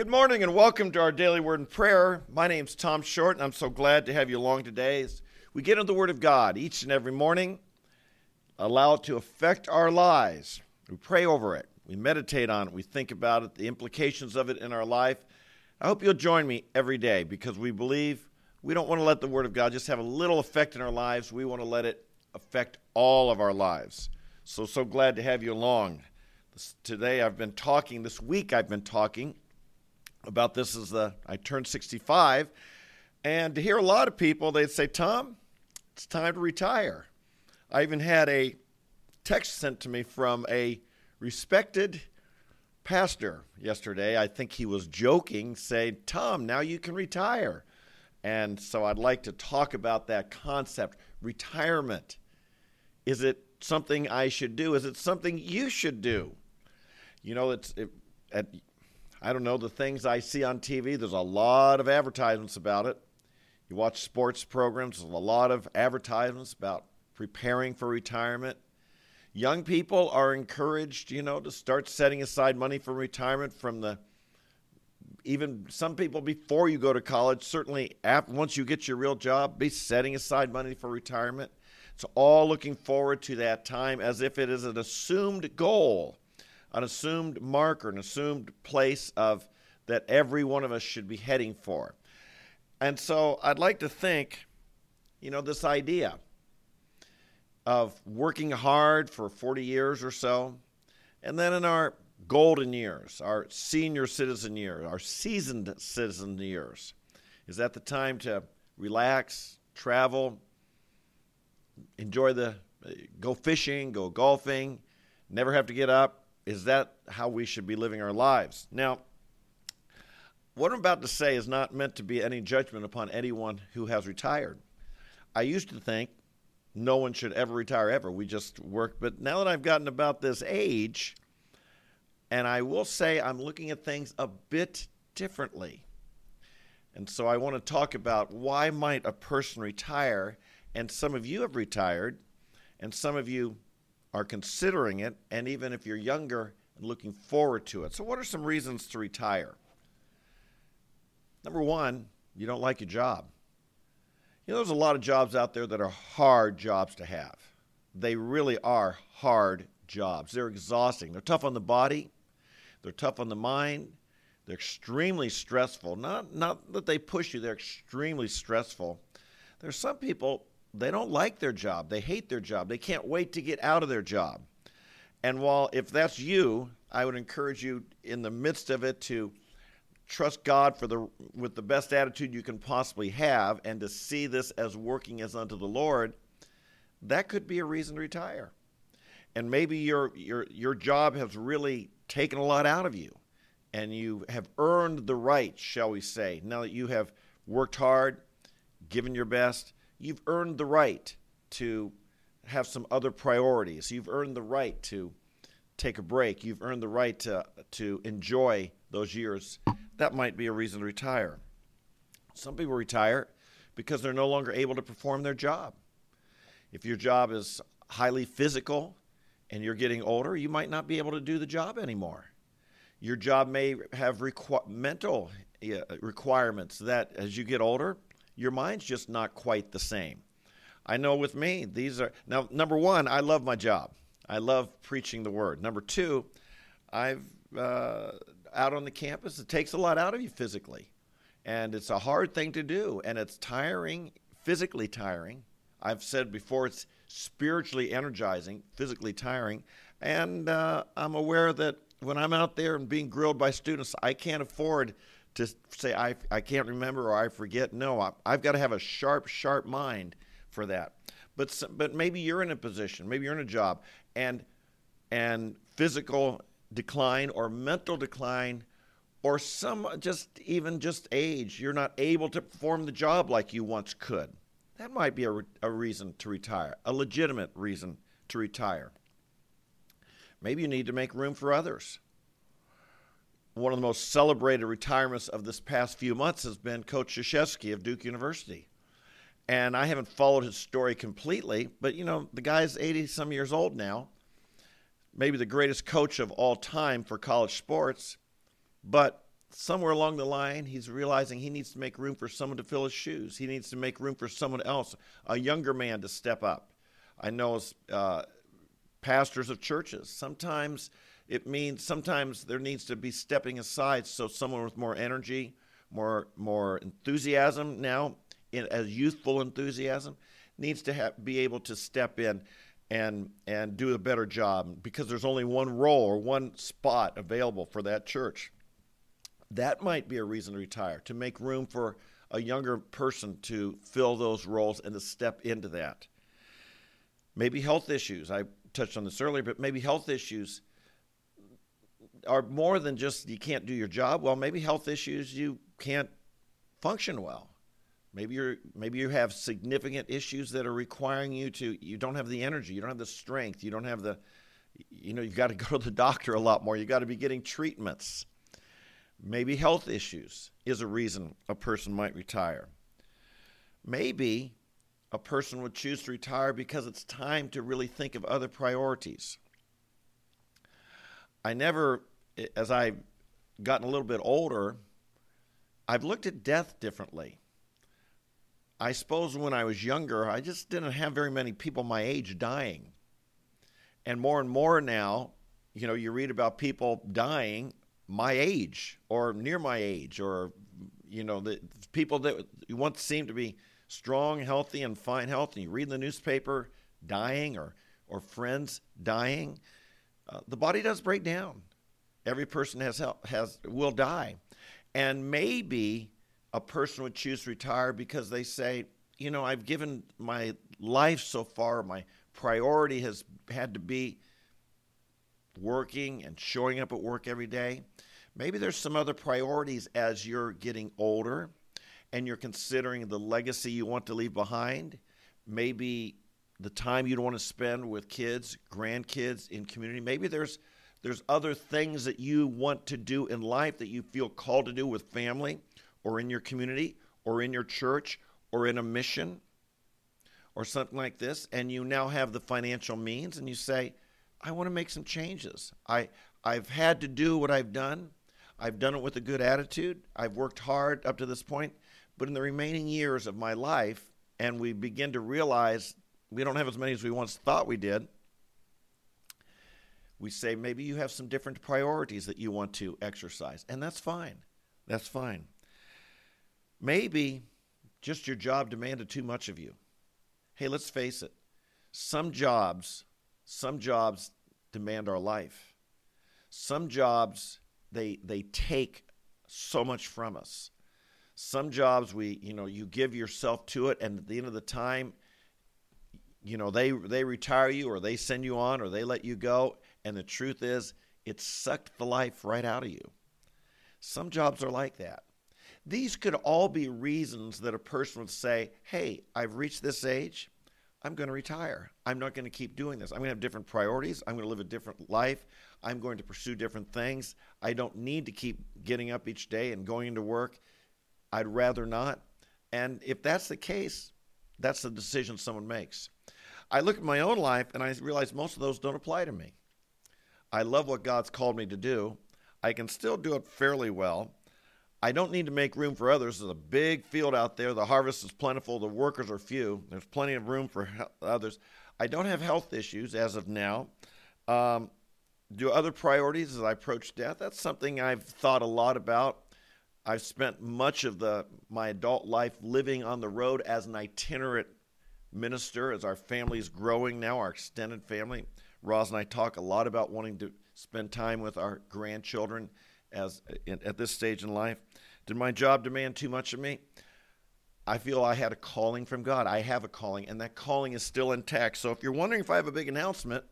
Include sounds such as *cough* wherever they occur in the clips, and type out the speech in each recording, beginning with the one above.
Good morning and welcome to our daily word and prayer. My name is Tom Short, and I'm so glad to have you along today as we get into the Word of God each and every morning. Allow it to affect our lives. We pray over it, we meditate on it, we think about it, the implications of it in our life. I hope you'll join me every day because we believe we don't want to let the Word of God just have a little effect in our lives. We want to let it affect all of our lives. So, so glad to have you along. Today I've been talking, this week I've been talking about this is the I turned 65, and to hear a lot of people, they'd say, Tom, it's time to retire. I even had a text sent to me from a respected pastor yesterday. I think he was joking, saying, Tom, now you can retire. And so I'd like to talk about that concept retirement. Is it something I should do? Is it something you should do? You know, it's it, at I don't know, the things I see on TV, there's a lot of advertisements about it. You watch sports programs, there's a lot of advertisements about preparing for retirement. Young people are encouraged, you know, to start setting aside money for retirement from the even some people before you go to college, certainly after, once you get your real job, be setting aside money for retirement. It's all looking forward to that time as if it is an assumed goal an assumed marker, an assumed place of that every one of us should be heading for. And so I'd like to think, you know, this idea of working hard for 40 years or so, and then in our golden years, our senior citizen years, our seasoned citizen years, is that the time to relax, travel, enjoy the, uh, go fishing, go golfing, never have to get up, is that how we should be living our lives? Now, what I'm about to say is not meant to be any judgment upon anyone who has retired. I used to think no one should ever retire ever. We just work. But now that I've gotten about this age, and I will say I'm looking at things a bit differently. And so I want to talk about why might a person retire? And some of you have retired, and some of you are considering it, and even if you're younger and looking forward to it. So, what are some reasons to retire? Number one, you don't like your job. You know, there's a lot of jobs out there that are hard jobs to have. They really are hard jobs. They're exhausting. They're tough on the body, they're tough on the mind, they're extremely stressful. Not, not that they push you, they're extremely stressful. There's some people they don't like their job. They hate their job. They can't wait to get out of their job. And while if that's you, I would encourage you in the midst of it to trust God for the with the best attitude you can possibly have and to see this as working as unto the Lord, that could be a reason to retire. And maybe your your your job has really taken a lot out of you and you have earned the right, shall we say, now that you have worked hard, given your best, you've earned the right to have some other priorities. You've earned the right to take a break. You've earned the right to, to enjoy those years. That might be a reason to retire. Some people retire because they're no longer able to perform their job. If your job is highly physical and you're getting older, you might not be able to do the job anymore. Your job may have requ- mental requirements that as you get older, your mind's just not quite the same. I know with me, these are now number one, I love my job. I love preaching the word. Number two, I've uh, out on the campus, it takes a lot out of you physically. And it's a hard thing to do, and it's tiring, physically tiring. I've said before, it's spiritually energizing, physically tiring. And uh, I'm aware that when I'm out there and being grilled by students, I can't afford to say I, I can't remember or I forget. No, I, I've got to have a sharp, sharp mind for that. But but maybe you're in a position, maybe you're in a job, and and physical decline or mental decline or some just even just age you're not able to perform the job like you once could that might be a, a reason to retire a legitimate reason to retire maybe you need to make room for others one of the most celebrated retirements of this past few months has been Coach Krzyzewski of Duke University. And I haven't followed his story completely, but you know, the guy's 80 some years old now, maybe the greatest coach of all time for college sports. But somewhere along the line, he's realizing he needs to make room for someone to fill his shoes. He needs to make room for someone else, a younger man, to step up. I know as uh, pastors of churches, sometimes it means sometimes there needs to be stepping aside so someone with more energy, more more enthusiasm now, in, as youthful enthusiasm, needs to be able to step in and and do a better job because there's only one role or one spot available for that church. That might be a reason to retire, to make room for a younger person to fill those roles and to step into that. Maybe health issues. I touched on this earlier, but maybe health issues are more than just you can't do your job. Well, maybe health issues you can't function well. Maybe you're maybe you have significant issues that are requiring you to you don't have the energy, you don't have the strength, you don't have the you know, you've got to *laughs* go to the doctor a lot more. You've got to be getting treatments. Maybe health issues is a reason a person might retire. Maybe a person would choose to retire because it's time to really think of other priorities. I never, as I've gotten a little bit older, I've looked at death differently. I suppose when I was younger, I just didn't have very many people my age dying. And more and more now, you know, you read about people dying my age or near my age or, you know, the people that once seemed to be strong, healthy, and fine health, and you read in the newspaper dying or, or friends dying. Uh, the body does break down. Every person has, has will die. And maybe a person would choose to retire because they say, you know, I've given my life so far, my priority has had to be working and showing up at work every day. Maybe there's some other priorities as you're getting older and you're considering the legacy you want to leave behind. Maybe the time you'd want to spend with kids, grandkids in community. Maybe there's there's other things that you want to do in life that you feel called to do with family or in your community or in your church or in a mission or something like this and you now have the financial means and you say I want to make some changes. I I've had to do what I've done. I've done it with a good attitude. I've worked hard up to this point, but in the remaining years of my life and we begin to realize we don't have as many as we once thought we did. We say maybe you have some different priorities that you want to exercise, and that's fine. That's fine. Maybe just your job demanded too much of you. Hey, let's face it. Some jobs, some jobs demand our life. Some jobs they they take so much from us. Some jobs we, you know, you give yourself to it and at the end of the time, you know, they they retire you or they send you on or they let you go and the truth is it sucked the life right out of you. Some jobs are like that. These could all be reasons that a person would say, Hey, I've reached this age. I'm going to retire. I'm not going to keep doing this. I'm going to have different priorities. I'm going to live a different life. I'm going to pursue different things. I don't need to keep getting up each day and going into work. I'd rather not. And if that's the case, that's the decision someone makes. I look at my own life and I realize most of those don't apply to me. I love what God's called me to do. I can still do it fairly well. I don't need to make room for others. There's a big field out there. The harvest is plentiful. The workers are few. There's plenty of room for others. I don't have health issues as of now. Um, do other priorities as I approach death? That's something I've thought a lot about. I've spent much of the my adult life living on the road as an itinerant minister. As our family is growing now, our extended family, Roz and I talk a lot about wanting to spend time with our grandchildren as at this stage in life. Did my job demand too much of me? I feel I had a calling from God. I have a calling, and that calling is still intact. So if you're wondering if I have a big announcement,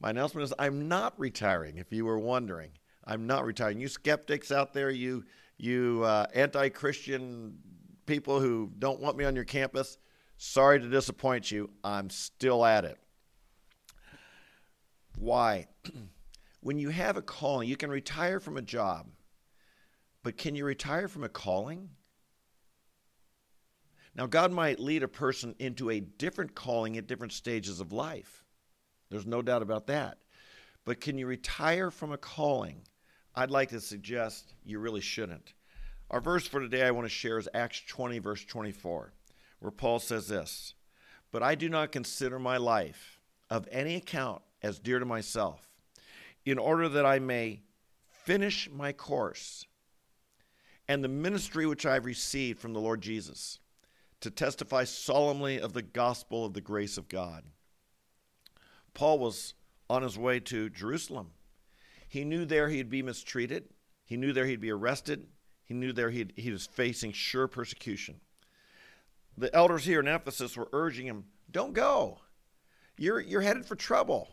my announcement is I'm not retiring. If you were wondering, I'm not retiring. You skeptics out there, you you uh, anti-Christian people who don't want me on your campus, sorry to disappoint you. I'm still at it. Why? *clears throat* when you have a calling, you can retire from a job, but can you retire from a calling? Now, God might lead a person into a different calling at different stages of life. There's no doubt about that. But can you retire from a calling? I'd like to suggest you really shouldn't. Our verse for today I want to share is Acts 20, verse 24, where Paul says this But I do not consider my life of any account as dear to myself, in order that I may finish my course and the ministry which I have received from the Lord Jesus to testify solemnly of the gospel of the grace of God. Paul was on his way to Jerusalem. He knew there he'd be mistreated. He knew there he'd be arrested. He knew there he'd, he was facing sure persecution. The elders here in Ephesus were urging him, Don't go. You're, you're headed for trouble.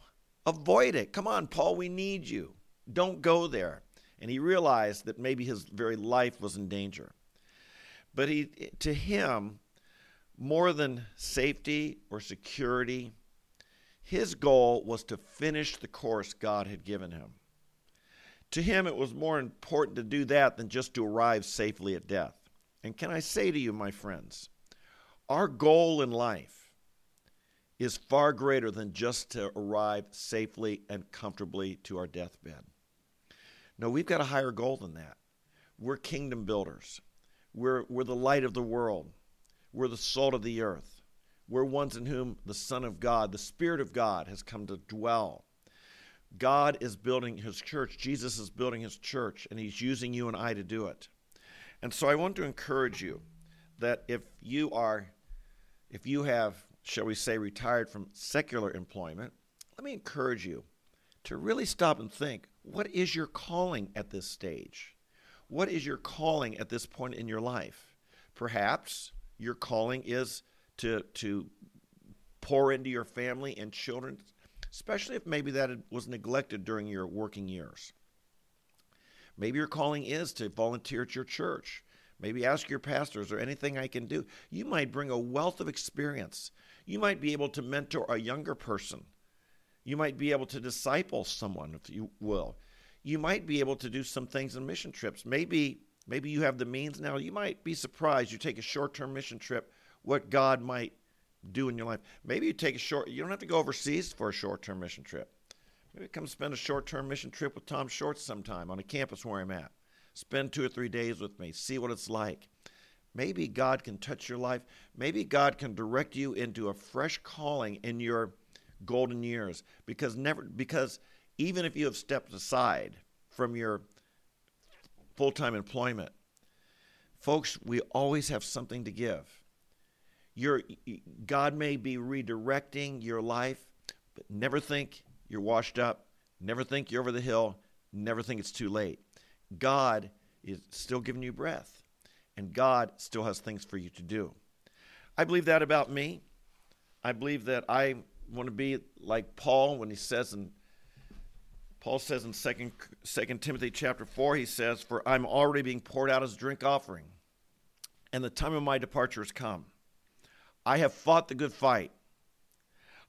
Avoid it. Come on, Paul, we need you. Don't go there. And he realized that maybe his very life was in danger. But he, to him, more than safety or security, his goal was to finish the course God had given him. To him, it was more important to do that than just to arrive safely at death. And can I say to you, my friends, our goal in life is far greater than just to arrive safely and comfortably to our deathbed. No, we've got a higher goal than that. We're kingdom builders. We're, we're the light of the world. We're the salt of the earth. We're ones in whom the Son of God, the Spirit of God, has come to dwell. God is building his church. Jesus is building his church, and he's using you and I to do it. And so I want to encourage you that if you are, if you have, shall we say, retired from secular employment, let me encourage you to really stop and think what is your calling at this stage? What is your calling at this point in your life? Perhaps your calling is to, to pour into your family and children, especially if maybe that was neglected during your working years. Maybe your calling is to volunteer at your church. Maybe ask your pastors, there anything I can do? You might bring a wealth of experience. You might be able to mentor a younger person you might be able to disciple someone, if you will. You might be able to do some things in mission trips. Maybe, maybe you have the means now. You might be surprised. You take a short-term mission trip, what God might do in your life. Maybe you take a short. You don't have to go overseas for a short-term mission trip. Maybe come spend a short-term mission trip with Tom Shorts sometime on a campus where I'm at. Spend two or three days with me. See what it's like. Maybe God can touch your life. Maybe God can direct you into a fresh calling in your golden years because never because even if you have stepped aside from your full-time employment folks we always have something to give your god may be redirecting your life but never think you're washed up never think you're over the hill never think it's too late god is still giving you breath and god still has things for you to do i believe that about me i believe that i want to be like Paul when he says in Paul says in 2 Second Timothy chapter 4, he says, For I'm already being poured out as a drink offering, and the time of my departure has come. I have fought the good fight.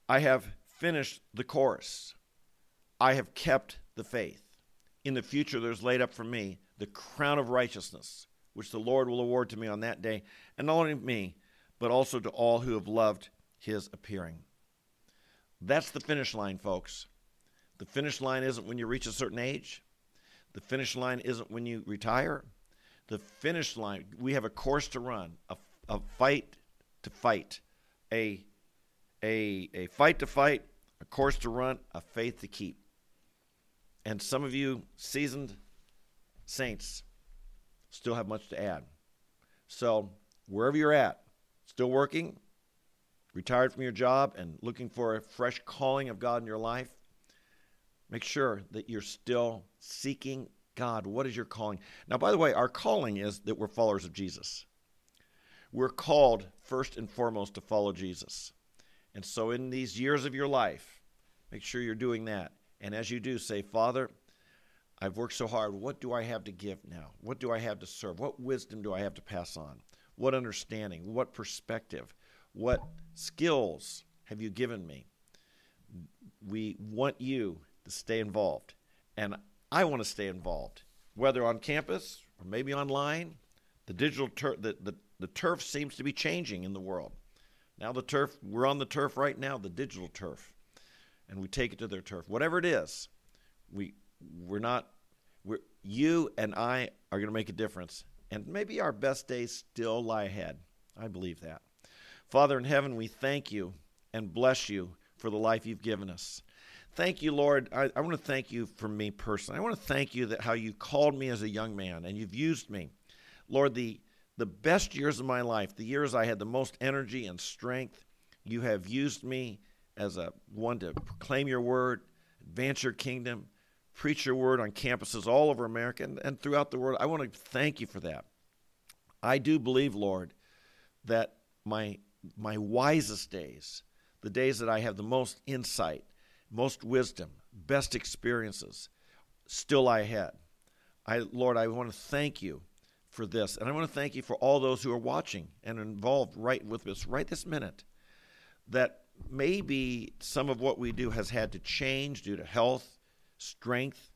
I have finished the course. I have kept the faith. In the future, there's laid up for me the crown of righteousness, which the Lord will award to me on that day, and not only me, but also to all who have loved his appearing. That's the finish line, folks. The finish line isn't when you reach a certain age. The finish line isn't when you retire. The finish line, we have a course to run, a, a fight to fight, a, a, a fight to fight, a course to run, a faith to keep. And some of you seasoned saints still have much to add. So, wherever you're at, still working, retired from your job and looking for a fresh calling of God in your life, make sure that you're still seeking God. What is your calling? Now, by the way, our calling is that we're followers of Jesus. We're called first and foremost to follow Jesus. And so, in these years of your life, make sure you're doing that. And as you do, say, Father, I've worked so hard. What do I have to give now? What do I have to serve? What wisdom do I have to pass on? What understanding? What perspective? What skills have you given me? We want you to stay involved. And I want to stay involved, whether on campus or maybe online. The digital turf, the, the, the turf seems to be changing in the world. Now the turf, we're on the turf right now, the digital turf, and we take it to their turf. Whatever it is, we we're not We're, you and I are going to make a difference. And maybe our best days still lie ahead. I believe that. Father in heaven, we thank you and bless you for the life you've given us. Thank you, Lord. I, I want to thank you for me personally. I want to thank you that how you called me as a young man and you've used me. Lord, the, the best years of my life, the years I had the most energy and strength, you have used me as a one to proclaim your word, advance your kingdom, preach your word on campuses all over America and, and throughout the world. I want to thank you for that. I do believe, Lord, that my my wisest days, the days that I have the most insight, most wisdom, best experiences, still I had. I Lord, I want to thank you for this. And I want to thank you for all those who are watching and involved right with us right this minute. That maybe some of what we do has had to change due to health, strength,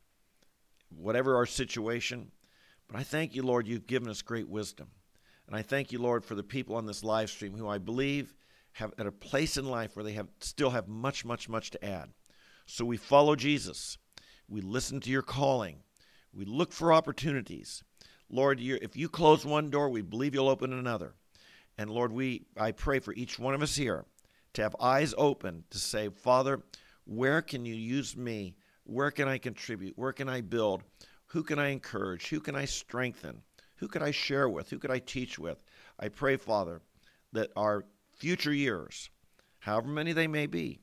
whatever our situation. But I thank you, Lord, you've given us great wisdom. And I thank you, Lord, for the people on this live stream who I believe have at a place in life where they have still have much, much, much to add. So we follow Jesus. We listen to your calling. We look for opportunities. Lord, if you close one door, we believe you'll open another. And Lord, we I pray for each one of us here to have eyes open to say, Father, where can you use me? Where can I contribute? Where can I build? Who can I encourage? Who can I strengthen? Who could I share with? Who could I teach with? I pray, Father, that our future years, however many they may be,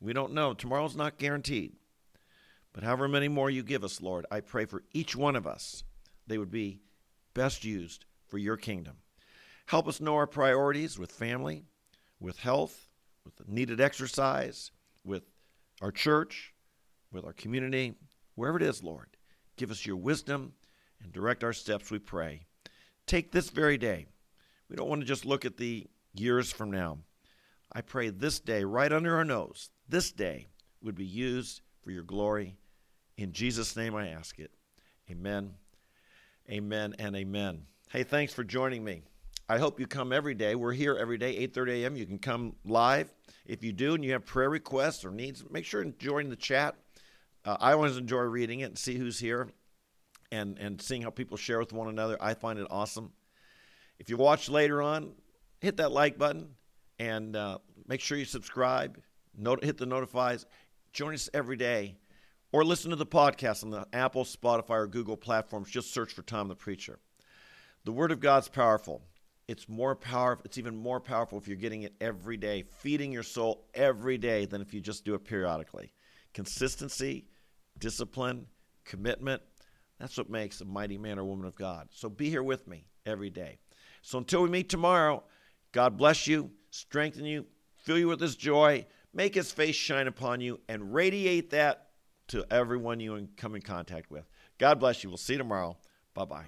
we don't know. Tomorrow's not guaranteed. But however many more you give us, Lord, I pray for each one of us, they would be best used for your kingdom. Help us know our priorities with family, with health, with the needed exercise, with our church, with our community, wherever it is, Lord. Give us your wisdom and direct our steps, we pray. Take this very day. We don't want to just look at the years from now. I pray this day, right under our nose, this day would be used for your glory. In Jesus' name I ask it. Amen, amen, and amen. Hey, thanks for joining me. I hope you come every day. We're here every day, 8:30 a.m. You can come live. If you do and you have prayer requests or needs, make sure and join the chat. Uh, I always enjoy reading it and see who's here and, and seeing how people share with one another. I find it awesome. If you watch later on, hit that like button and uh, make sure you subscribe, not, hit the notifies. Join us every day or listen to the podcast on the Apple, Spotify, or Google platforms. Just search for Tom the Preacher. The Word of God's powerful. It's more powerful. It's even more powerful if you're getting it every day, feeding your soul every day than if you just do it periodically. Consistency, discipline, commitment, that's what makes a mighty man or woman of God. So be here with me every day. So until we meet tomorrow, God bless you, strengthen you, fill you with his joy, make his face shine upon you, and radiate that to everyone you come in contact with. God bless you. We'll see you tomorrow. Bye bye.